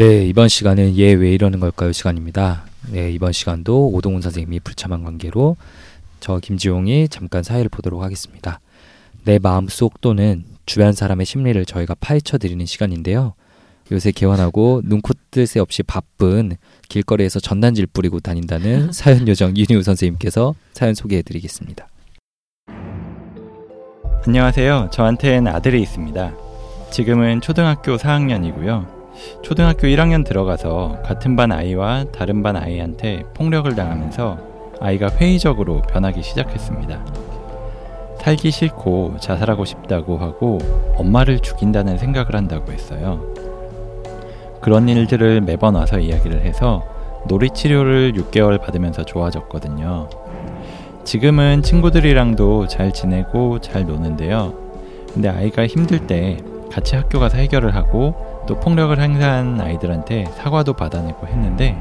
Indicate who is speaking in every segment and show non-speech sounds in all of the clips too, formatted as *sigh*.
Speaker 1: 네, 이번 시간은 얘 왜 이러는 걸까요 시간입니다. 네, 이번 시간도 오동훈 선생님이 불참한 관계로 저 김지용이 잠깐 사회를 보도록 하겠습니다. 내 마음속 또는 주변 사람의 심리를 저희가 파헤쳐 드리는 시간인데요. 요새 개원하고 눈코 뜰 새 없이 바쁜 길거리에서 전단지를 뿌리고 다닌다는 *laughs* 사연 요정 윤희우 선생님께서 사연 소개해 드리겠습니다.
Speaker 2: 안녕하세요. 저한테는 아들이 있습니다. 지금은 초등학교 4학년이고요. 초등학교 1학년 들어가서 같은 반 아이와 다른 반 아이한테 폭력을 당하면서 아이가 회의적으로 변하기 시작했습니다. 살기 싫고 자살하고 싶다고 하고 엄마를 죽인다는 생각을 한다고 했어요. 그런 일들을 매번 와서 이야기를 해서 놀이 치료를 6개월 받으면서 좋아졌거든요. 지금은 친구들이랑도 잘 지내고 잘 노는데요. 근데 아이가 힘들 때 같이 학교 가서 해결을 하고 또 폭력을 행사한 아이들한테 사과도 받아내고 했는데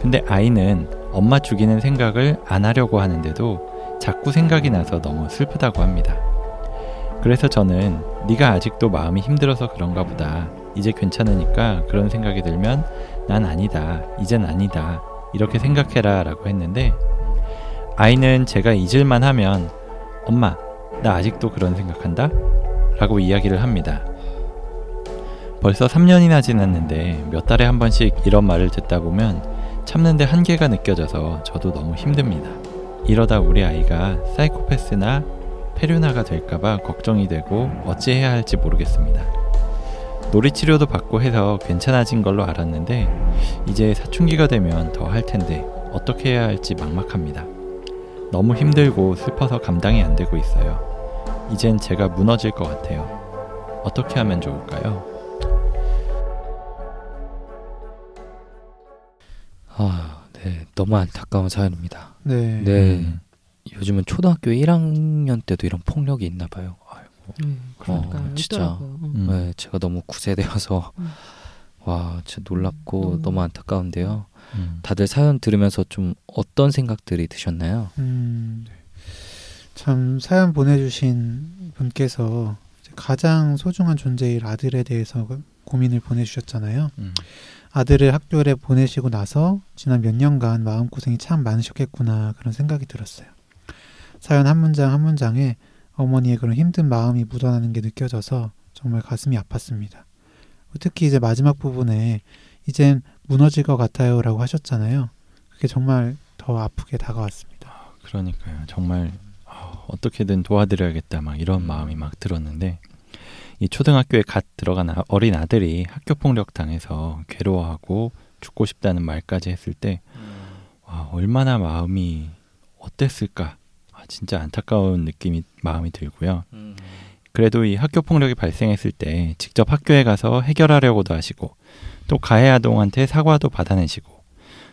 Speaker 2: 근데 아이는 엄마 죽이는 생각을 안 하려고 하는데도 자꾸 생각이 나서 너무 슬프다고 합니다. 그래서 저는 네가 아직도 마음이 힘들어서 그런가 보다. 이제 괜찮으니까 그런 생각이 들면 난 아니다. 이젠 아니다. 이렇게 생각해라 라고 했는데 아이는 제가 잊을만 하면 엄마, 나 아직도 그런 생각한다? 라고 이야기를 합니다. 벌써 3년이나 지났는데 몇 달에 한 번씩 이런 말을 듣다 보면 참는데 한계가 느껴져서 저도 너무 힘듭니다. 이러다 우리 아이가 사이코패스나 페류나가 될까봐 걱정이 되고 어찌해야 할지 모르겠습니다. 놀이 치료도 받고 해서 괜찮아진 걸로 알았는데 이제 사춘기가 되면 더 할 텐데 어떻게 해야 할지 막막합니다. 너무 힘들고 슬퍼서 감당이 안 되고 있어요. 이젠 제가 무너질 것 같아요. 어떻게 하면 좋을까요?
Speaker 1: 아, 네, 너무 안타까운 사연입니다.
Speaker 3: 네.
Speaker 1: 네,
Speaker 2: 음.
Speaker 1: 요즘은 초등학교 1학년 때도 이런 폭력이 있나 봐요. 아이고.
Speaker 4: 네, 그러니까
Speaker 1: 어, 진짜.
Speaker 4: 음.
Speaker 2: 음.
Speaker 1: 네, 제가 너무 구세되어서
Speaker 4: 음.
Speaker 1: 와, 진짜 놀랍고
Speaker 4: 너무-
Speaker 1: 너무 안타까운데요.
Speaker 2: 음.
Speaker 1: 다들 사연 들으면서 좀 어떤 생각들이 드셨나요?
Speaker 3: 음, 참 사연 보내주신 분께서 가장 소중한 존재일 아들에 대해서 고민을 보내주셨잖아요.
Speaker 2: 음.
Speaker 3: 아들을 학교에 보내시고 나서 지난 몇 년간 마음고생이 참 많으셨겠구나 그런 생각이 들었어요. 사연 한 문장 한 문장에 어머니의 그런 힘든 마음이 묻어나는 게 느껴져서 정말 가슴이 아팠습니다. 특히 이제 마지막 부분에 이젠 무너질 것 같아요 라고 하셨잖아요. 그게 정말 더 아프게 다가왔습니다.
Speaker 2: 그러니까요. 정말 아, 어떻게든 도와드려야겠다 막 이런 마음이 막 들었는데 이 초등학교에 갓 들어간 아- 어린 아들이 학교 폭력 당해서 괴로워하고 죽고 싶다는 말까지 했을 때 와, 얼마나 마음이 어땠을까? 아, 진짜 안타까운 느낌이 마음이 들고요. 그래도 이 학교 폭력이 발생했을 때 직접 학교에 가서 해결하려고도 하시고 또 가해 아동한테 사과도 받아내시고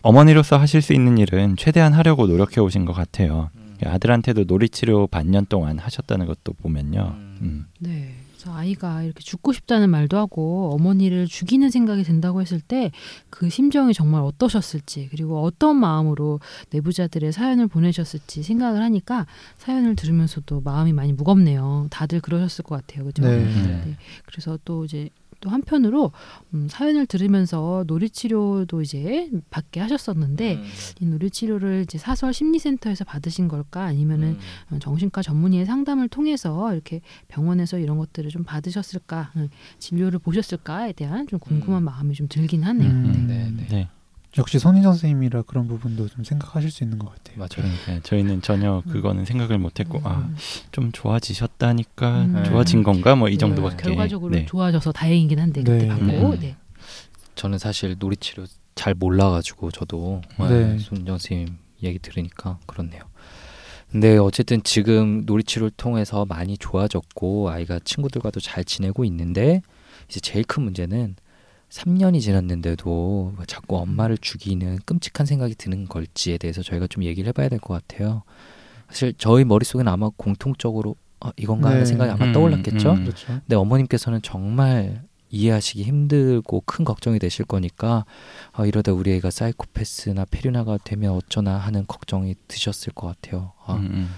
Speaker 2: 어머니로서 하실 수 있는 일은 최대한 하려고 노력해 오신 것 같아요. 아들한테도 놀이치료 반년 동안 하셨다는 것도 보면요. 음.
Speaker 4: 네. 그래서 아이가 이렇게 죽고 싶다는 말도 하고 어머니를 죽이는 생각이 든다고 했을 때 그 심정이 정말 어떠셨을지 그리고 어떤 마음으로 내부자들의 사연을 보내셨을지 생각을 하니까 사연을 들으면서도 마음이 많이 무겁네요. 다들 그러셨을 것 같아요. 그죠?
Speaker 3: 네.
Speaker 4: 네. 그래서 또 이제 또 한편으로 음, 사연을 들으면서 놀이치료도 이제 받게 하셨었는데
Speaker 1: 음.
Speaker 4: 이 놀이치료를 이제 사설 심리센터에서 받으신 걸까 아니면은
Speaker 1: 음.
Speaker 4: 어, 정신과 전문의의 상담을 통해서 이렇게 병원에서 이런 것들을 좀 받으셨을까 음, 진료를 보셨을까에 대한 좀 궁금한
Speaker 1: 음.
Speaker 4: 마음이 좀 들긴 하네요.
Speaker 3: 음.
Speaker 4: 네.
Speaker 1: 네, 네.
Speaker 2: 네.
Speaker 3: 역시 손희 선생님이라 그런 부분도 좀 생각하실 수 있는 것 같아요.
Speaker 1: 맞아요.
Speaker 2: 그러니까 저희는 전혀 그거는 생각을 못했고 아좀 좋아지셨다니까
Speaker 4: 음.
Speaker 2: 좋아진 건가 뭐이
Speaker 1: 네.
Speaker 2: 정도밖에
Speaker 4: 결과적으로
Speaker 2: 네.
Speaker 4: 좋아져서 다행이긴 한데 그때
Speaker 3: 네.
Speaker 4: 받고
Speaker 2: 네.
Speaker 4: 네.
Speaker 1: 저는 사실 놀이치료 잘 몰라가지고 저도
Speaker 3: 네.
Speaker 1: 네. 손정 선생님 얘기 들으니까 그렇네요. 근데 어쨌든 지금 놀이치료를 통해서 많이 좋아졌고 아이가 친구들과도 잘 지내고 있는데 이제 제일 큰 문제는 3년이 지났는데도 왜 자꾸 엄마를 죽이는 끔찍한 생각이 드는 걸지에 대해서 저희가 좀 얘기를 해봐야 될 것 같아요. 사실 저희 머릿속에는 아마 공통적으로 아, 이건가 하는
Speaker 3: 네.
Speaker 1: 생각이 아마
Speaker 2: 음,
Speaker 1: 떠올랐겠죠.
Speaker 2: 음.
Speaker 3: 그렇죠.
Speaker 1: 근데 어머님께서는 정말 이해하시기 힘들고 큰 걱정이 되실 거니까 아, 이러다 우리 애가 사이코패스나 페류나가 되면 어쩌나 하는 걱정이 드셨을 것 같아요. 아,
Speaker 2: 음, 음.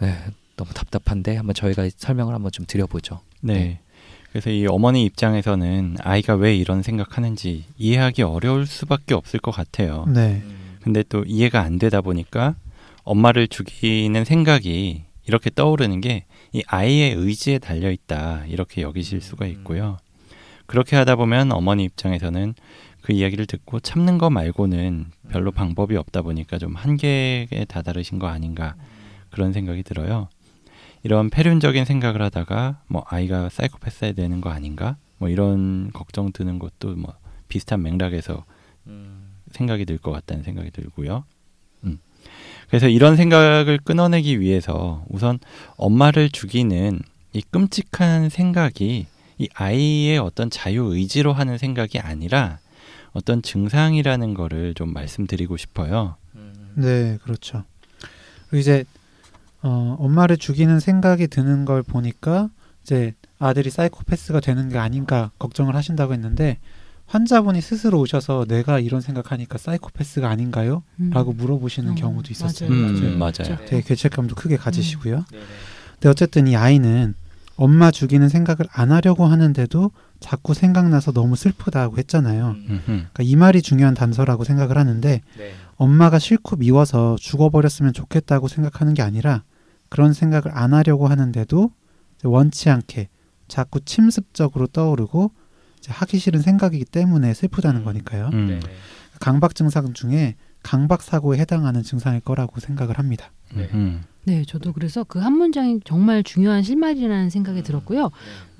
Speaker 1: 네, 너무 답답한데 한번 저희가 설명을 한번 좀 드려보죠.
Speaker 2: 네. 그래서 이 어머니 입장에서는 아이가 왜 이런 생각하는지 이해하기 어려울 수밖에 없을 것 같아요.
Speaker 3: 네.
Speaker 2: 근데 또 이해가 안 되다 보니까 엄마를 죽이는 생각이 이렇게 떠오르는 게 이 아이의 의지에 달려 있다 이렇게 여기실 수가 있고요. 그렇게 하다 보면 어머니 입장에서는 그 이야기를 듣고 참는 거 말고는 별로 방법이 없다 보니까 좀 한계에 다다르신 거 아닌가 그런 생각이 들어요. 이런 폐륜적인 생각을 하다가 뭐 아이가 사이코패스야 되는 거 아닌가 뭐 이런 걱정 드는 것도 뭐 비슷한 맥락에서 생각이 들 것 같다는 생각이 들고요. 음. 그래서 이런 생각을 끊어내기 위해서 우선 엄마를 죽이는 이 끔찍한 생각이 이 아이의 어떤 자유 의지로 하는 생각이 아니라 어떤 증상이라는 거를 좀 말씀드리고 싶어요.
Speaker 3: 네, 그렇죠. 그리고 이제 어, 엄마를 죽이는 생각이 드는 걸 보니까 이제 아들이 사이코패스가 되는 게 아닌가 걱정을 하신다고 했는데 환자분이 스스로 오셔서 내가 이런 생각하니까 사이코패스가 아닌가요?
Speaker 4: 음.
Speaker 3: 라고 물어보시는
Speaker 4: 어,
Speaker 3: 경우도 있었어요.
Speaker 4: 맞아요.
Speaker 2: 음,
Speaker 3: 맞아요.
Speaker 2: 맞아요.
Speaker 3: 되게 죄책감도 크게 가지시고요.
Speaker 1: 네네.
Speaker 3: 근데 어쨌든 이 아이는 엄마 죽이는 생각을 안 하려고 하는데도 자꾸 생각나서 너무 슬프다고 했잖아요.
Speaker 2: 음흠.
Speaker 3: 그러니까 이 말이 중요한 단서라고 생각을 하는데
Speaker 1: 네.
Speaker 3: 엄마가 싫고 미워서 죽어버렸으면 좋겠다고 생각하는 게 아니라 그런 생각을 안 하려고 하는데도 원치 않게 자꾸 침습적으로 떠오르고 이제 하기 싫은 생각이기 때문에 슬프다는 거니까요.
Speaker 2: 음.
Speaker 1: 네네.
Speaker 3: 강박 증상 중에 강박 사고에 해당하는 증상일 거라고 생각을 합니다.
Speaker 1: 네.
Speaker 2: 음.
Speaker 4: 네, 저도 그래서 그 한 문장이 정말 중요한 실말이라는 생각이 들었고요.
Speaker 1: 네.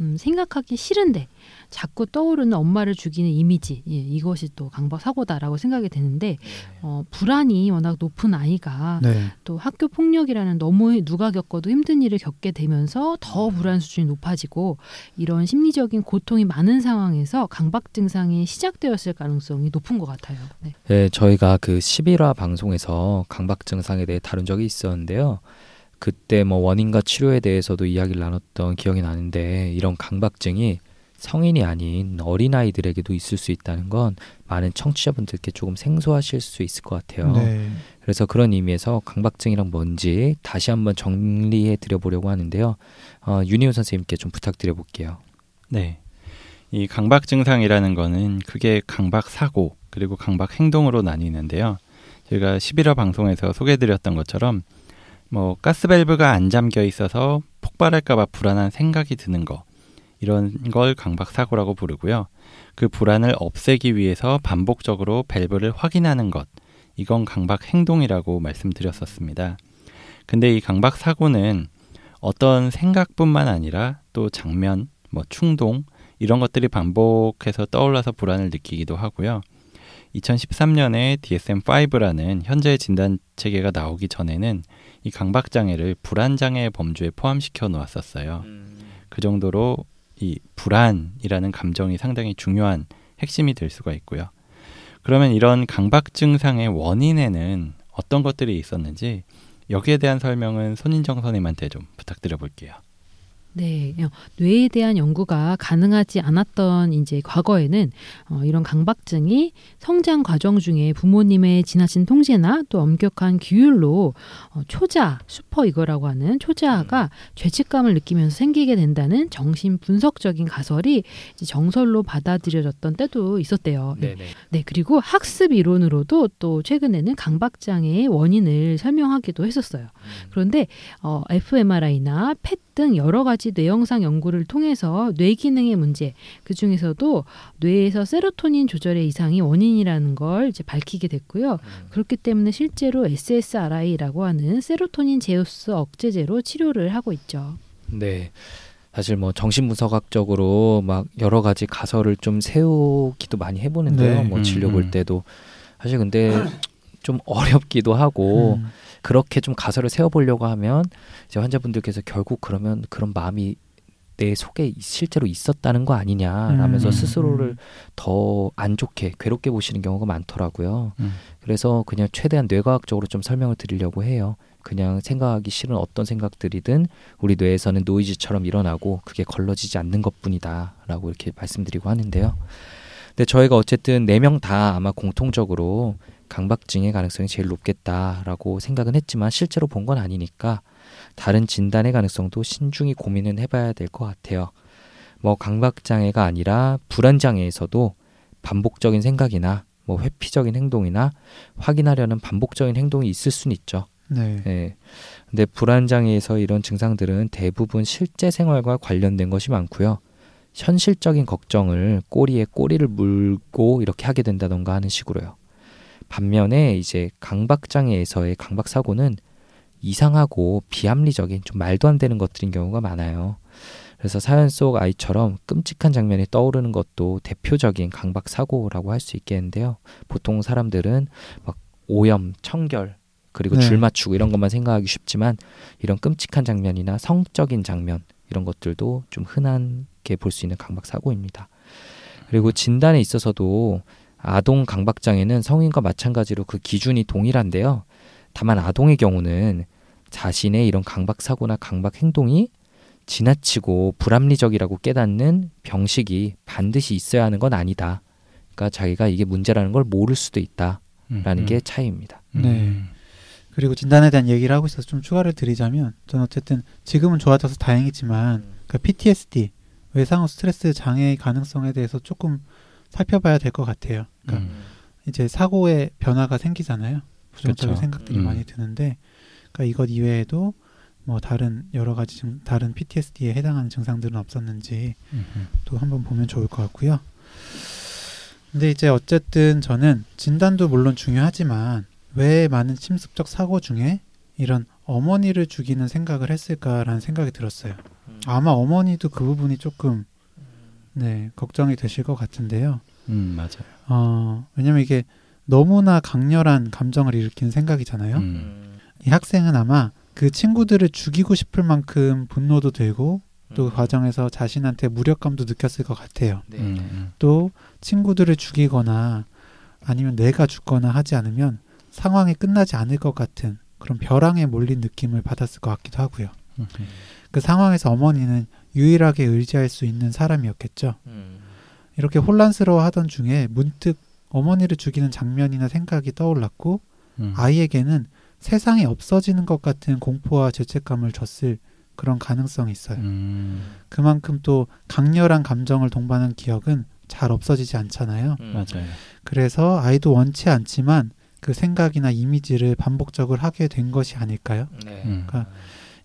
Speaker 4: 음, 생각하기 싫은데 자꾸 떠오르는 엄마를 죽이는 이미지 예, 이것이 또 강박 사고다라고 생각이 되는데 어, 불안이 워낙 높은 아이가
Speaker 3: 네.
Speaker 4: 또 학교 폭력이라는 너무 누가 겪어도 힘든 일을 겪게 되면서 더 불안 수준이 높아지고 이런 심리적인 고통이 많은 상황에서 강박 증상이 시작되었을 가능성이 높은 것 같아요. 네.
Speaker 1: 네, 저희가 그 11화 방송에서 강박 증상에 대해 다룬 적이 있었는데요. 그때 뭐 원인과 치료에 대해서도 이야기를 나눴던 기억이 나는데 이런 강박증이 성인이 아닌 어린아이들에게도 있을 수 있다는 건 많은 청취자분들께 조금 생소하실 수 있을 것 같아요.
Speaker 3: 네.
Speaker 1: 그래서 그런 의미에서 강박증이란 뭔지 다시 한번 정리해 드려보려고 하는데요. 어, 윤희호 선생님께 좀 부탁드려 볼게요.
Speaker 2: 네. 이 강박 증상이라는 거는 크게 강박 사고 그리고 강박 행동으로 나뉘는데요. 저희가 11화 방송에서 소개해 드렸던 것처럼 뭐 가스밸브가 안 잠겨 있어서 폭발할까봐 불안한 생각이 드는 거 이런 걸 강박 사고라고 부르고요. 그 불안을 없애기 위해서 반복적으로 밸브를 확인하는 것 이건 강박 행동이라고 말씀드렸었습니다. 근데 이 강박 사고는 어떤 생각뿐만 아니라 또 장면, 뭐 충동 이런 것들이 반복해서 떠올라서 불안을 느끼기도 하고요. 2013년에 DSM-5라는 현재 진단 체계가 나오기 전에는 이 강박 장애를 불안 장애의 범주에 포함시켜 놓았었어요. 그 정도로 이 불안이라는 감정이 상당히 중요한 핵심이 될 수가 있고요. 그러면 이런 강박 증상의 원인에는 어떤 것들이 있었는지 여기에 대한 설명은 손인정 선생님한테 좀 부탁드려 볼게요.
Speaker 4: 네, 어, 뇌에 대한 연구가 가능하지 않았던 이제 과거에는 어, 이런 강박증이 성장 과정 중에 부모님의 지나친 통제나 또 엄격한 규율로 어, 초자, 슈퍼 이거라고 하는 초자가 죄책감을 느끼면서 생기게 된다는 정신 분석적인 가설이 정설로 받아들여졌던 때도 있었대요. 네.
Speaker 1: 네네.
Speaker 4: 네, 그리고 학습 이론으로도 또 최근에는 강박 장애의 원인을 설명하기도 했었어요. 그런데 어, fMRI나 펫 등 여러 가지 뇌영상 연구를 통해서 뇌 기능의 문제, 그 중에서도 뇌에서 세로토닌 조절의 이상이 원인이라는 걸 이제 밝히게 됐고요. 그렇기 때문에 실제로 SSRI라고 하는 세로토닌 제우스 억제제로 치료를 하고 있죠.
Speaker 1: 네. 사실 뭐 정신분석학적으로 막 여러 가지 가설을 좀 세우기도 많이 해보는데요.
Speaker 3: 네.
Speaker 1: 뭐
Speaker 2: 음,
Speaker 1: 진료 볼
Speaker 2: 음.
Speaker 1: 때도 사실 근데 좀 어렵기도 하고
Speaker 3: 음,
Speaker 1: 그렇게 좀 가설을 세워보려고 하면 이제 환자분들께서 결국 그러면 그런 마음이 내 속에 실제로 있었다는 거 아니냐라면서
Speaker 3: 음,
Speaker 1: 스스로를
Speaker 3: 음.
Speaker 1: 더안 좋게 괴롭게 보시는 경우가 많더라고요.
Speaker 2: 음.
Speaker 1: 그래서 그냥 최대한 뇌과학적으로 좀 설명을 드리려고 해요. 그냥 생각하기 싫은 어떤 생각들이든 우리 뇌에서는 노이즈처럼 일어나고 그게 걸러지지 않는 것뿐이다라고 이렇게 말씀드리고 하는데요. 근데 저희가 어쨌든 네 명 다 아마 공통적으로 강박증의 가능성이 제일 높겠다라고 생각은 했지만 실제로 본 건 아니니까 다른 진단의 가능성도 신중히 고민은 해봐야 될 것 같아요. 뭐 강박 장애가 아니라 불안 장애에서도 반복적인 생각이나 뭐 회피적인 행동이나 확인하려는 반복적인 행동이 있을 수는 있죠.
Speaker 3: 네.
Speaker 1: 예. 근데 불안 장애에서 이런 증상들은 대부분 실제 생활과 관련된 것이 많고요. 현실적인 걱정을 꼬리에 꼬리를 물고 이렇게 하게 된다던가 하는 식으로요. 반면에 이제 강박 장애에서의 강박 사고는 이상하고 비합리적인 좀 말도 안 되는 것들인 경우가 많아요. 그래서 사연 속 아이처럼 끔찍한 장면이 떠오르는 것도 대표적인 강박 사고라고 할 수 있겠는데요. 보통 사람들은 막 오염, 청결, 그리고
Speaker 3: 네.
Speaker 1: 줄 맞추고 이런 것만 생각하기 쉽지만 이런 끔찍한 장면이나 성적인 장면 이런 것들도 좀 흔하게 볼 수 있는 강박 사고입니다. 그리고 진단에 있어서도 아동 강박 장애는 성인과 마찬가지로 그 기준이 동일한데요. 다만 아동의 경우는 자신의 이런 강박 사고나 강박 행동이 지나치고 불합리적이라고 깨닫는 병식이 반드시 있어야 하는 건 아니다. 그러니까 자기가 이게 문제라는 걸 모를 수도 있다라는
Speaker 2: 음,
Speaker 1: 게 차이입니다.
Speaker 2: 음.
Speaker 3: 네. 그리고 진단에 대한 얘기를 하고 있어서 좀 추가를 드리자면 저는 어쨌든 지금은 좋아져서 다행이지만 그 PTSD 외상후 스트레스 장애의 가능성에 대해서 조금 살펴봐야 될 것 같아요. 그러니까
Speaker 2: 음.
Speaker 3: 이제 사고의 변화가 생기잖아요. 부정적인
Speaker 2: 그쵸.
Speaker 3: 생각들이
Speaker 2: 음.
Speaker 3: 많이 드는데, 그러니까 이것 이외에도 뭐 다른 여러 가지 증, 다른 PTSD에 해당하는 증상들은 없었는지
Speaker 2: 음.
Speaker 3: 또 한번 보면 좋을 것 같고요. 근데 이제 어쨌든 저는 진단도 물론 중요하지만 왜 많은 침습적 사고 중에 이런 어머니를 죽이는 생각을 했을까라는 생각이 들었어요. 아마 어머니도 그 부분이 조금 네 걱정이 되실 것 같은데요.
Speaker 2: 음, 맞아요.
Speaker 3: 어, 왜냐면 이게 너무나 강렬한 감정을 일으키는 생각이잖아요.
Speaker 2: 음.
Speaker 3: 이 학생은 아마 그 친구들을 죽이고 싶을 만큼 분노도 들고 또
Speaker 1: 음.
Speaker 3: 그 과정에서 자신한테 무력감도 느꼈을 것 같아요.
Speaker 1: 네.
Speaker 2: 음.
Speaker 3: 또 친구들을 죽이거나 아니면 내가 죽거나 하지 않으면 상황이 끝나지 않을 것 같은 그런 벼랑에 몰린 느낌을 받았을 것 같기도 하고요.
Speaker 2: 음.
Speaker 3: 그 상황에서 어머니는 유일하게 의지할 수 있는 사람이었겠죠.
Speaker 1: 음.
Speaker 3: 이렇게 혼란스러워 하던 중에 문득 어머니를 죽이는 장면이나 생각이 떠올랐고
Speaker 2: 음.
Speaker 3: 아이에게는 세상이 없어지는 것 같은 공포와 죄책감을 줬을 그런 가능성이 있어요.
Speaker 2: 음.
Speaker 3: 그만큼 또 강렬한 감정을 동반한 기억은 잘 없어지지 않잖아요.
Speaker 1: 음.
Speaker 2: 맞아요.
Speaker 3: 그래서 아이도 원치 않지만 그 생각이나 이미지를 반복적으로 하게 된 것이 아닐까요?
Speaker 1: 네.
Speaker 2: 음.
Speaker 3: 그러니까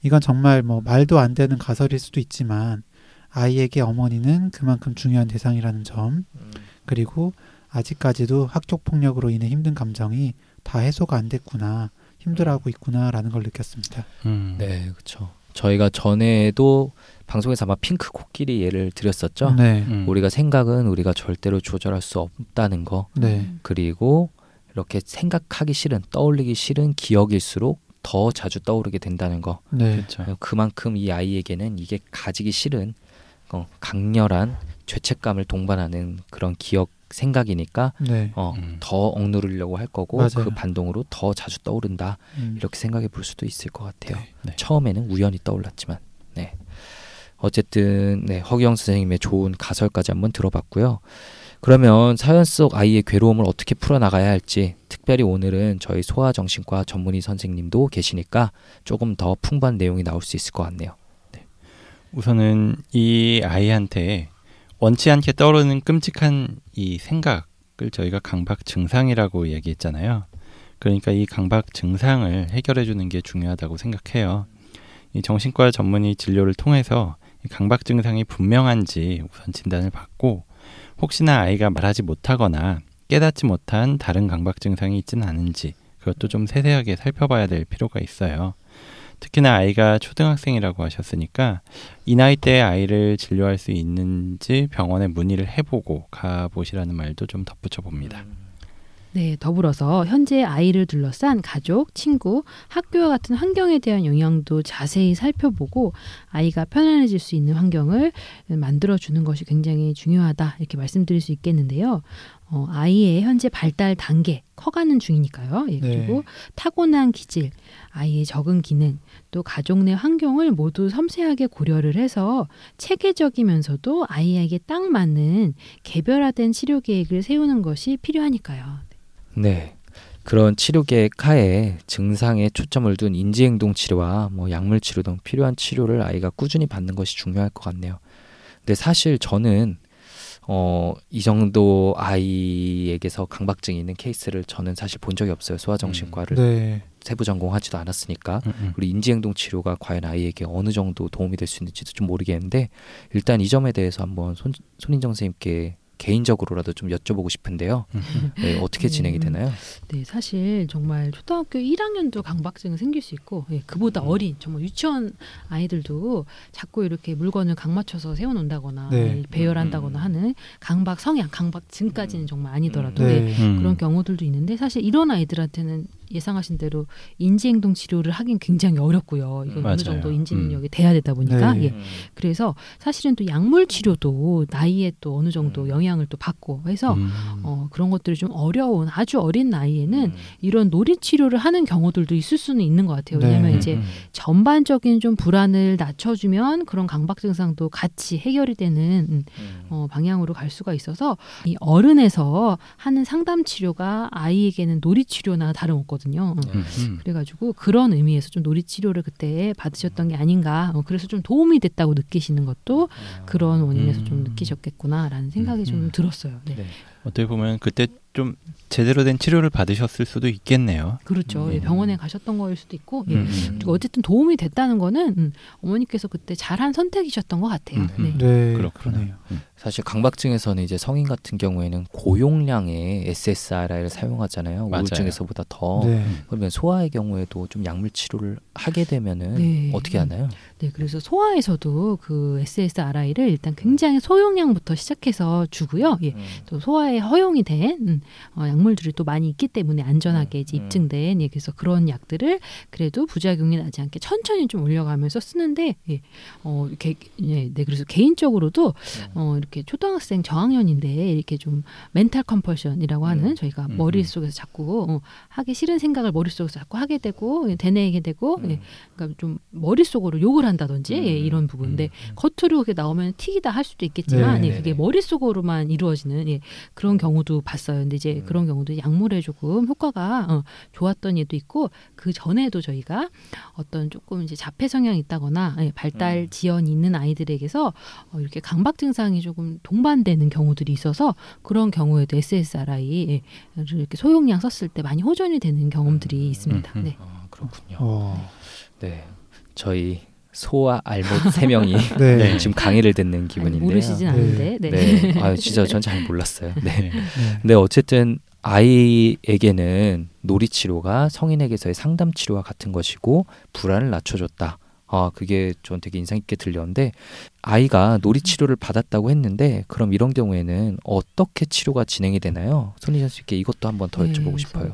Speaker 3: 이건 정말 뭐 말도 안 되는 가설일 수도 있지만 아이에게 어머니는 그만큼 중요한 대상이라는 점
Speaker 1: 음.
Speaker 3: 그리고 아직까지도 학교 폭력으로 인해 힘든 감정이 다 해소가 안 됐구나 힘들어하고 있구나라는 걸 느꼈습니다.
Speaker 2: 음.
Speaker 1: 네, 그렇죠. 저희가 전에도 방송에서 아마 핑크 코끼리 예를 드렸었죠.
Speaker 3: 네,
Speaker 2: 음.
Speaker 1: 우리가 생각은 우리가 절대로 조절할 수 없다는 거.
Speaker 3: 네,
Speaker 1: 그리고 이렇게 생각하기 싫은 떠올리기 싫은 기억일수록 더 자주 떠오르게 된다는 거.
Speaker 3: 네,
Speaker 2: 그렇죠.
Speaker 1: 그만큼 이 아이에게는 이게 가지기 싫은 어, 강렬한 죄책감을 동반하는 그런 기억 생각이니까
Speaker 3: 네.
Speaker 1: 어,
Speaker 2: 음.
Speaker 1: 더 억누르려고 할 거고
Speaker 3: 맞아요.
Speaker 1: 그 반동으로 더 자주 떠오른다
Speaker 3: 음.
Speaker 1: 이렇게 생각해 볼 수도 있을 것 같아요.
Speaker 2: 네.
Speaker 1: 처음에는 우연히 떠올랐지만, 네. 어쨌든 네, 허기영 선생님의 좋은 가설까지 한번 들어봤고요. 그러면 사연 속 아이의 괴로움을 어떻게 풀어나가야 할지 특별히 오늘은 저희 소아정신과 전문의 선생님도 계시니까 조금 더 풍부한 내용이 나올 수 있을 것 같네요.
Speaker 2: 우선은 이 아이한테 원치 않게 떠오르는 끔찍한 이 생각을 저희가 강박 증상이라고 얘기했잖아요. 그러니까 이 강박 증상을 해결해 주는 게 중요하다고 생각해요. 이 정신과 전문의 진료를 통해서 이 강박 증상이 분명한지 우선 진단을 받고 혹시나 아이가 말하지 못하거나 깨닫지 못한 다른 강박 증상이 있지는 않은지 그것도 좀 세세하게 살펴봐야 될 필요가 있어요. 특히나 아이가 초등학생이라고 하셨으니까 이 나이 때 아이를 진료할 수 있는지 병원에 문의를 해보고 가보시라는 말도 좀 덧붙여 봅니다.
Speaker 4: 네, 더불어서 현재 아이를 둘러싼 가족, 친구, 학교와 같은 환경에 대한 영향도 자세히 살펴보고 아이가 편안해질 수 있는 환경을 만들어 주는 것이 굉장히 중요하다 이렇게 말씀드릴 수 있겠는데요. 어, 아이의 현재 발달 단계 커가는 중이니까요. 예,
Speaker 3: 네.
Speaker 4: 그리고 타고난 기질, 아이의 적응 기능, 또 가족 내 환경을 모두 섬세하게 고려를 해서 체계적이면서도 아이에게 딱 맞는 개별화된 치료 계획을 세우는 것이 필요하니까요.
Speaker 1: 네. 그런 치료 계획 하에 증상에 초점을 둔 인지행동 치료와 뭐 약물 치료 등 필요한 치료를 아이가 꾸준히 받는 것이 중요할 것 같네요. 근데 사실 저는 어, 이 정도 아이에게서 강박증이 있는 케이스를 저는 사실 본 적이 없어요. 소아정신과를
Speaker 3: 네.
Speaker 1: 세부 전공하지도 않았으니까.
Speaker 2: 음, 음.
Speaker 1: 그리고 인지행동 치료가 과연 아이에게 어느 정도 도움이 될 수 있는지도 좀 모르겠는데 일단 이 점에 대해서 한번 손, 손인정 선생님께 개인적으로라도 좀 여쭤보고 싶은데요.
Speaker 2: 음.
Speaker 1: 네, 어떻게 진행이
Speaker 4: 음.
Speaker 1: 되나요?
Speaker 4: 네, 사실 정말 초등학교 1학년도 강박증이 생길 수 있고 예, 그보다
Speaker 1: 음.
Speaker 4: 어린 정말 유치원 아이들도 자꾸 이렇게 물건을 각 맞춰서 세워놓는다거나
Speaker 3: 네.
Speaker 4: 예, 배열한다거나
Speaker 1: 음.
Speaker 4: 하는 강박 성향, 강박증까지는 정말 아니더라도
Speaker 3: 네.
Speaker 4: 예,
Speaker 2: 음.
Speaker 4: 그런 경우들도 있는데 사실 이런 아이들한테는 예상하신 대로 인지행동 치료를 하긴 굉장히 어렵고요. 이건
Speaker 1: 음,
Speaker 4: 어느
Speaker 2: 맞아요.
Speaker 4: 정도 인지 능력이 돼야 되다 보니까
Speaker 3: 네.
Speaker 4: 예. 그래서 사실은 또 약물 치료도 나이에 또 어느 정도
Speaker 1: 음.
Speaker 4: 영향을 또 받고 해서
Speaker 2: 음.
Speaker 4: 어, 그런 것들이 좀 어려운 아주 어린 나이에는
Speaker 1: 음.
Speaker 4: 이런 놀이 치료를 하는 경우들도 있을 수는 있는 것 같아요.
Speaker 3: 네.
Speaker 4: 왜냐하면
Speaker 3: 음,
Speaker 4: 이제
Speaker 2: 음.
Speaker 4: 전반적인 좀 불안을 낮춰주면 그런 강박 증상도 같이 해결이 되는 음,
Speaker 1: 음.
Speaker 4: 어, 방향으로 갈 수가 있어서 이 어른에서 하는 상담 치료가 아이에게는 놀이 치료나 다름없 거든요. 어.
Speaker 2: 음. 음.
Speaker 4: 그래가지고 그런 의미에서 좀 놀이 치료를 그때 받으셨던 게 아닌가. 어, 그래서 좀 도움이 됐다고 느끼시는 것도 그런 원인에서
Speaker 2: 음.
Speaker 4: 좀 느끼셨겠구나라는 생각이 좀
Speaker 2: 음.
Speaker 4: 들었어요. 네.
Speaker 1: 네.
Speaker 2: 어떻게 보면 그때 좀 제대로 된 치료를 받으셨을 수도 있겠네요.
Speaker 4: 그렇죠.
Speaker 2: 음.
Speaker 4: 예, 병원에 가셨던 거일 수도 있고 예.
Speaker 2: 음.
Speaker 4: 그리고 어쨌든 도움이 됐다는 거는 음, 어머니께서 그때 잘한 선택이셨던 것 같아요.
Speaker 2: 음.
Speaker 4: 네.
Speaker 3: 네. 그러네요.
Speaker 1: 사실 강박증에서는 이제 성인 같은 경우에는 고용량의 SSRI를 사용하잖아요.
Speaker 2: 맞아요.
Speaker 1: 우울증에서보다 더.
Speaker 3: 네.
Speaker 1: 그러면 소아의 경우에도 좀 약물 치료를 하게 되면은
Speaker 4: 네.
Speaker 1: 어떻게 하나요?
Speaker 4: 네, 그래서 소아에서도 그 SSRI를 일단 굉장히 소용량부터 시작해서 주고요. 예.
Speaker 1: 음.
Speaker 4: 또 소아에 허용이 된 음, 어, 약물들이 또 많이 있기 때문에 안전하게 이제
Speaker 1: 음.
Speaker 4: 입증된 예, 그래서 그런 약들을 그래도 부작용이 나지 않게 천천히 좀 올려가면서 쓰는데 예, 어, 이렇게 예, 네 그래서 개인적으로도
Speaker 1: 음.
Speaker 4: 어, 이렇게 초등학생 저학년인데 이렇게 좀 mental compulsion이라고 하는
Speaker 1: 음.
Speaker 4: 저희가
Speaker 2: 음,
Speaker 4: 머릿 속에서 자꾸 어, 하기 싫은 생각을 머릿 속에서 자꾸 하게 되고 예, 되뇌게 되고 예,
Speaker 1: 음.
Speaker 4: 그러니까 좀 머릿 속으로 욕을 한다든지 예,
Speaker 1: 음.
Speaker 4: 이런 부분인데
Speaker 2: 음.
Speaker 4: 겉으로 그게 나오면 틱이다 할 수도 있겠지만
Speaker 3: 네.
Speaker 4: 예, 그게
Speaker 1: 네네.
Speaker 4: 머릿 속으로만 이루어지는 예, 그런 경우도 봤어요. 근데 이제
Speaker 1: 음.
Speaker 4: 그런 경우도 약물에 조금 효과가 어, 좋았던 예도 있고 그 전에도 저희가 어떤 조금 이제 자폐 성향이 있다거나 예, 발달
Speaker 1: 음.
Speaker 4: 지연이 있는 아이들에게서 어, 이렇게 강박 증상이 조금 동반되는 경우들이 있어서 그런 경우에도 SSRI 예, 이렇게 소용량 썼을 때 많이 호전이 되는 경험들이
Speaker 1: 음.
Speaker 4: 있습니다.
Speaker 2: 음, 음.
Speaker 4: 네.
Speaker 1: 아, 그렇군요.
Speaker 3: 어.
Speaker 1: 네. 저희 소아 알못 *laughs* 세 명이 *laughs*
Speaker 3: 네.
Speaker 2: 네.
Speaker 1: 지금 강의를 듣는
Speaker 4: 아니,
Speaker 1: 기분인데요.
Speaker 4: 모르시진 않은데 네.
Speaker 1: 네. *laughs* 아, 진짜 전 잘 몰랐어요. 네.
Speaker 2: 네.
Speaker 3: 네.
Speaker 1: 근데 어쨌든 아이에게는 놀이 치료가 성인에게서의 상담 치료와 같은 것이고 불안을 낮춰줬다. 아, 그게 전 되게 인상 깊게 들렸는데 아이가 놀이 치료를 받았다고 했는데 그럼 이런 경우에는 어떻게 치료가 진행이 되나요? 손희선 씨께 이것도 한번 더
Speaker 4: 네,
Speaker 1: 여쭤보고 싶어요.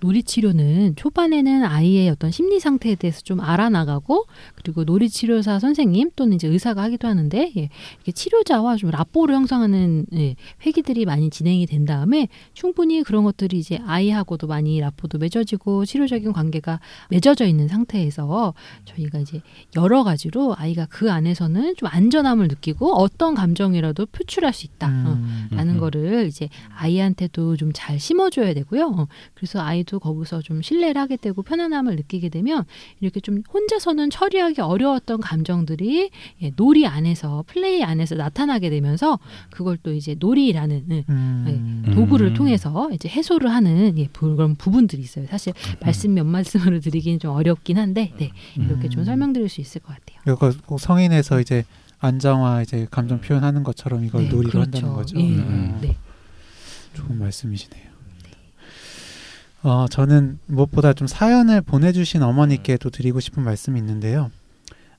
Speaker 4: 놀이 치료는 초반에는 아이의 어떤 심리 상태에 대해서 좀 알아나가고 그리고 놀이 치료사 선생님 또는 이제 의사가 하기도 하는데 예, 이렇게 치료자와 좀 라포를 형성하는 예, 회기들이 많이 진행이 된 다음에 충분히 그런 것들이 이제 아이하고도 많이 라포도 맺어지고 치료적인 관계가 맺어져 있는 상태에서 저희가 이제 여러 가지로 아이가 그 안에서는 좀안 전함을 느끼고 어떤 감정이라도 표출할 수 있다. 어,
Speaker 3: 음.
Speaker 4: 라는
Speaker 2: 음.
Speaker 4: 거를 이제 아이한테도 좀 잘 심어줘야 되고요. 어, 그래서 아이도 거기서 좀 신뢰를 하게 되고 편안함을 느끼게 되면 이렇게 좀 혼자서는 처리하기 어려웠던 감정들이 예, 놀이 안에서 플레이 안에서 나타나게 되면서 그걸 또 이제 놀이라는 예,
Speaker 3: 음.
Speaker 2: 음.
Speaker 4: 도구를 통해서 이제 해소를 하는 예, 부- 그런 부분들이 있어요. 사실 말씀 몇 말씀으로 드리기는 좀 어렵긴 한데 네, 이렇게 좀
Speaker 3: 음.
Speaker 4: 설명드릴 수 있을 것 같아요.
Speaker 3: 이거 꼭 성인에서 이제 안정화 이제 감정 표현하는 것처럼 이걸
Speaker 4: 네,
Speaker 3: 놀이로
Speaker 4: 그렇죠.
Speaker 3: 한다는 거죠.
Speaker 4: 예,
Speaker 3: 음.
Speaker 4: 네.
Speaker 3: 좋은 말씀이시네요. 어, 저는 무엇보다 좀 사연을 보내주신 어머니께 또 드리고 싶은 말씀이 있는데요.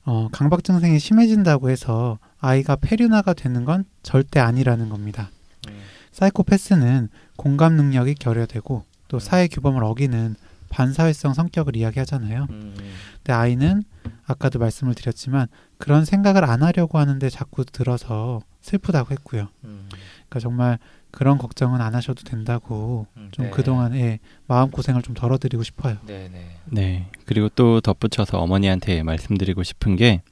Speaker 3: 어, 강박 증상이 심해진다고 해서 아이가 폐륜화가 되는 건 절대 아니라는 겁니다. 사이코패스는 공감 능력이 결여되고 또 사회 규범을 어기는 반사회성 성격을 이야기하잖아요.
Speaker 1: 음,
Speaker 3: 근데 아이는 아까도 말씀을 드렸지만 그런 생각을 안 하려고 하는데 자꾸 들어서 슬프다고 했고요.
Speaker 1: 음,
Speaker 3: 그러니까 정말 그런 걱정은 안 하셔도 된다고
Speaker 1: 음,
Speaker 3: 좀
Speaker 1: 네.
Speaker 3: 그동안에 마음 고생을 좀 덜어드리고 싶어요.
Speaker 1: 네, 네.
Speaker 2: 네. 그리고 또 덧붙여서 어머니한테 말씀드리고 싶은 게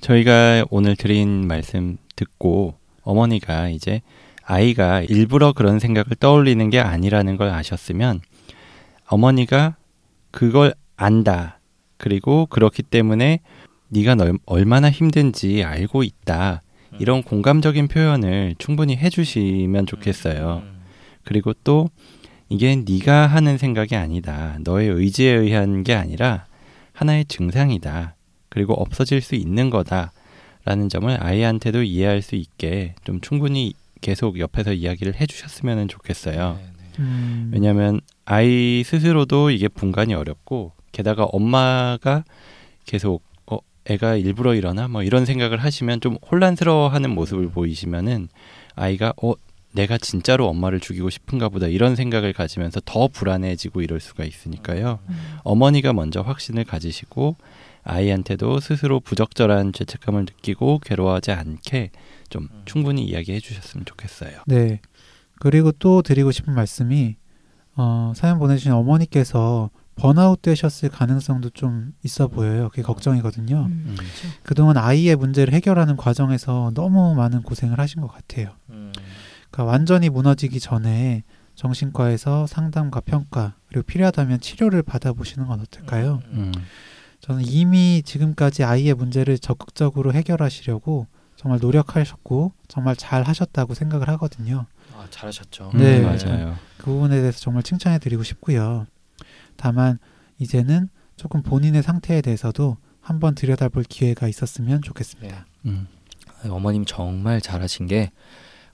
Speaker 2: 저희가 오늘 드린 말씀 듣고 어머니가 이제 아이가 일부러 그런 생각을 떠올리는 게 아니라는 걸 아셨으면 어머니가 그걸 안다. 그리고 그렇기 때문에 네가 널- 얼마나 힘든지 알고 있다. 이런 공감적인 표현을 충분히 해주시면 좋겠어요. 그리고 또 이게 네가 하는 생각이 아니다. 너의 의지에 의한 게 아니라 하나의 증상이다. 그리고 없어질 수 있는 거다. 라는 점을 아이한테도 이해할 수 있게 좀 충분히 계속 옆에서 이야기를 해주셨으면 좋겠어요.
Speaker 3: 음.
Speaker 2: 왜냐하면 아이 스스로도 이게 분간이 어렵고 게다가 엄마가 계속 어 애가 일부러 이러나 뭐 이런 생각을 하시면 좀 혼란스러워하는 모습을 보이시면은 아이가 어 내가 진짜로 엄마를 죽이고 싶은가 보다 이런 생각을 가지면서 더 불안해지고 이럴 수가 있으니까요. 어머니가 먼저 확신을 가지시고 아이한테도 스스로 부적절한 죄책감을 느끼고 괴로워하지 않게 좀 충분히 이야기해 주셨으면 좋겠어요.
Speaker 3: 네. 그리고 또 드리고 싶은 말씀이 어, 사연 보내주신 어머니께서 번아웃 되셨을 가능성도 좀 있어 보여요. 그게 걱정이거든요.
Speaker 4: 음,
Speaker 2: 음.
Speaker 4: 그렇죠.
Speaker 3: 그동안 아이의 문제를 해결하는 과정에서 너무 많은 고생을 하신 것 같아요. 그러니까 완전히 무너지기 전에 정신과에서 상담과 평가 그리고 필요하다면 치료를 받아보시는 건 어떨까요?
Speaker 2: 음.
Speaker 3: 저는 이미 지금까지 아이의 문제를 적극적으로 해결하시려고 정말 노력하셨고 정말 잘 하셨다고 생각을 하거든요.
Speaker 1: 아, 잘하셨죠.
Speaker 3: 네.
Speaker 2: 음, 맞아요.
Speaker 3: 그 부분에 대해서 정말 칭찬해 드리고 싶고요. 다만 이제는 조금 본인의 상태에 대해서도 한번 들여다볼 기회가 있었으면 좋겠습니다.
Speaker 2: 음.
Speaker 1: 아니, 어머님 정말 잘하신 게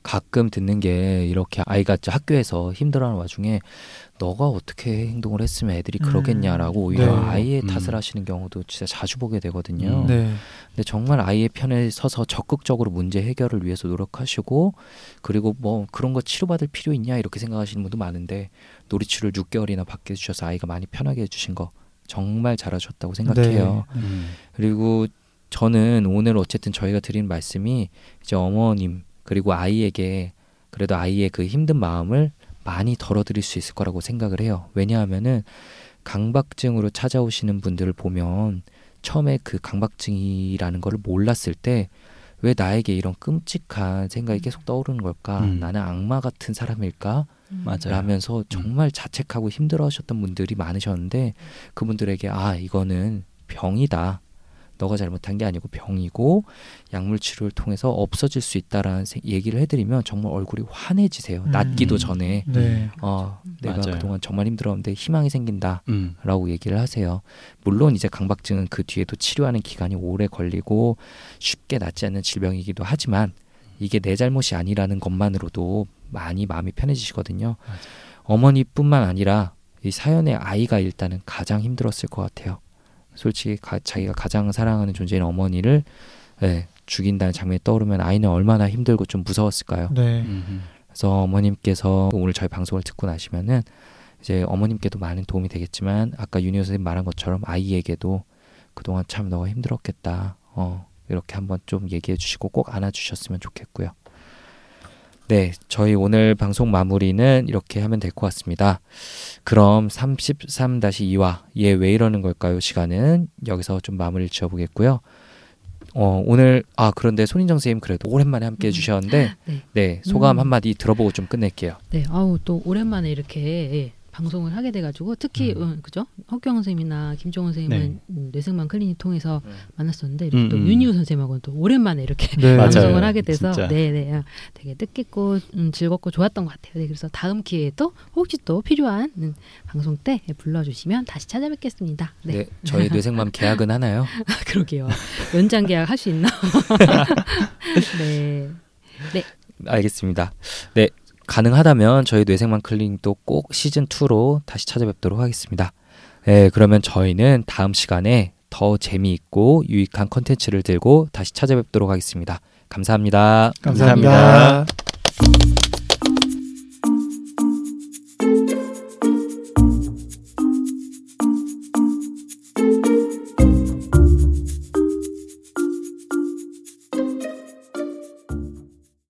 Speaker 1: 가끔 듣는 게 이렇게 아이가 저 학교에서 힘들어하는 와중에 너가 어떻게 행동을 했으면 애들이
Speaker 3: 음,
Speaker 1: 그러겠냐라고 오히려
Speaker 3: 네.
Speaker 1: 아이의
Speaker 2: 음.
Speaker 1: 탓을 하시는 경우도 진짜 자주 보게 되거든요.
Speaker 2: 음.
Speaker 3: 네.
Speaker 1: 근데 정말 아이의 편에 서서 적극적으로 문제 해결을 위해서 노력하시고 그리고 뭐 그런 거 치료받을 필요 있냐 이렇게 생각하시는 분도 많은데 놀이치료를 6개월이나 받게 해주셔서 아이가 많이 편하게 해주신 거 정말 잘하셨다고 생각해요.
Speaker 3: 네.
Speaker 2: 음.
Speaker 1: 그리고 저는 오늘 어쨌든 저희가 드리는 말씀이 이제 어머님 그리고 아이에게 그래도 아이의 그 힘든 마음을 많이 덜어드릴 수 있을 거라고 생각을 해요. 왜냐하면은 강박증으로 찾아오시는 분들을 보면 처음에 그 강박증이라는 걸 몰랐을 때 왜 나에게 이런 끔찍한 생각이 계속 떠오르는 걸까?
Speaker 2: 음.
Speaker 1: 나는 악마 같은 사람일까?
Speaker 4: 음.
Speaker 2: 맞아요.
Speaker 1: 라면서 정말 자책하고 힘들어하셨던 분들이 많으셨는데 그분들에게 아 이거는 병이다. 너가 잘못한 게 아니고 병이고 약물 치료를 통해서 없어질 수 있다라는 세- 얘기를 해드리면 정말 얼굴이 환해지세요.
Speaker 3: 음.
Speaker 1: 낫기도 전에
Speaker 3: 네.
Speaker 1: 어 내가
Speaker 2: 맞아요.
Speaker 1: 그동안 정말 힘들었는데 희망이 생긴다.
Speaker 2: 음.
Speaker 1: 라고 얘기를 하세요. 물론 이제 강박증은 그 뒤에도 치료하는 기간이 오래 걸리고 쉽게 낫지 않는 질병이기도 하지만 이게 내 잘못이 아니라는 것만으로도 많이 마음이 편해지시거든요.
Speaker 2: 맞아요.
Speaker 1: 어머니뿐만 아니라 이 사연의 아이가 일단은 가장 힘들었을 것 같아요. 솔직히 가- 자기가 가장 사랑하는 존재인 어머니를 예, 죽인다는 장면이 떠오르면 아이는 얼마나 힘들고 좀 무서웠을까요?
Speaker 3: 네.
Speaker 2: 음.
Speaker 1: 그래서 어머님께서 오늘 저희 방송을 듣고 나시면은 이제 어머님께도 많은 도움이 되겠지만 아까 윤희 선생님 말한 것처럼 아이에게도 그동안 참 너가 힘들었겠다. 어, 이렇게 한번 좀 얘기해 주시고 꼭 안아 주셨으면 좋겠고요. 네, 저희 오늘 방송 마무리는 이렇게 하면 될 것 같습니다. 그럼 33-2화 얘 왜 이러는 걸까요? 시간은 여기서 좀 마무리를 지어 보겠고요. 어, 오늘 아 그런데 손인정 선생님 그래도 오랜만에 함께 해
Speaker 4: 음.
Speaker 1: 주셨는데
Speaker 4: 네.
Speaker 1: 네, 소감
Speaker 4: 음.
Speaker 1: 한마디 들어보고 좀 끝낼게요.
Speaker 4: 네, 아우 또 오랜만에 이렇게 예, 방송을 하게 돼가지고 특히
Speaker 1: 음.
Speaker 4: 음, 그죠? 헛경 선생님이나 김종원 선생님은 음, 뇌생만 클리닉 통해서
Speaker 1: 음.
Speaker 4: 만났었는데 이렇게
Speaker 2: 음,
Speaker 4: 또
Speaker 2: 음.
Speaker 4: 윤희우 선생님하고는 또 오랜만에 이렇게
Speaker 3: 네. *laughs*
Speaker 2: 맞아요.
Speaker 4: 방송을 하게 돼서
Speaker 2: 진짜.
Speaker 4: 네네 아, 되게 뜻깊고 음, 즐겁고 좋았던 것 같아요. 네, 그래서 다음 기회에도 혹시 또 필요한 음, 방송 때 불러주시면 다시 찾아뵙겠습니다.
Speaker 1: 네,
Speaker 4: 네,
Speaker 1: 저희 뇌생맘 *laughs* 계약은 하나요?
Speaker 4: 그러게요. 연장 계약 할 수 있나? *laughs* 네.
Speaker 1: 알겠습니다. 네, 가능하다면 저희 뇌생맘 클리닉도 꼭 시즌 2로 다시 찾아뵙도록 하겠습니다. 네, 그러면 저희는 다음 시간에 더 재미있고 유익한 컨텐츠를 들고 다시 찾아뵙도록 하겠습니다. 감사합니다.
Speaker 3: 감사합니다.
Speaker 2: 감사합니다.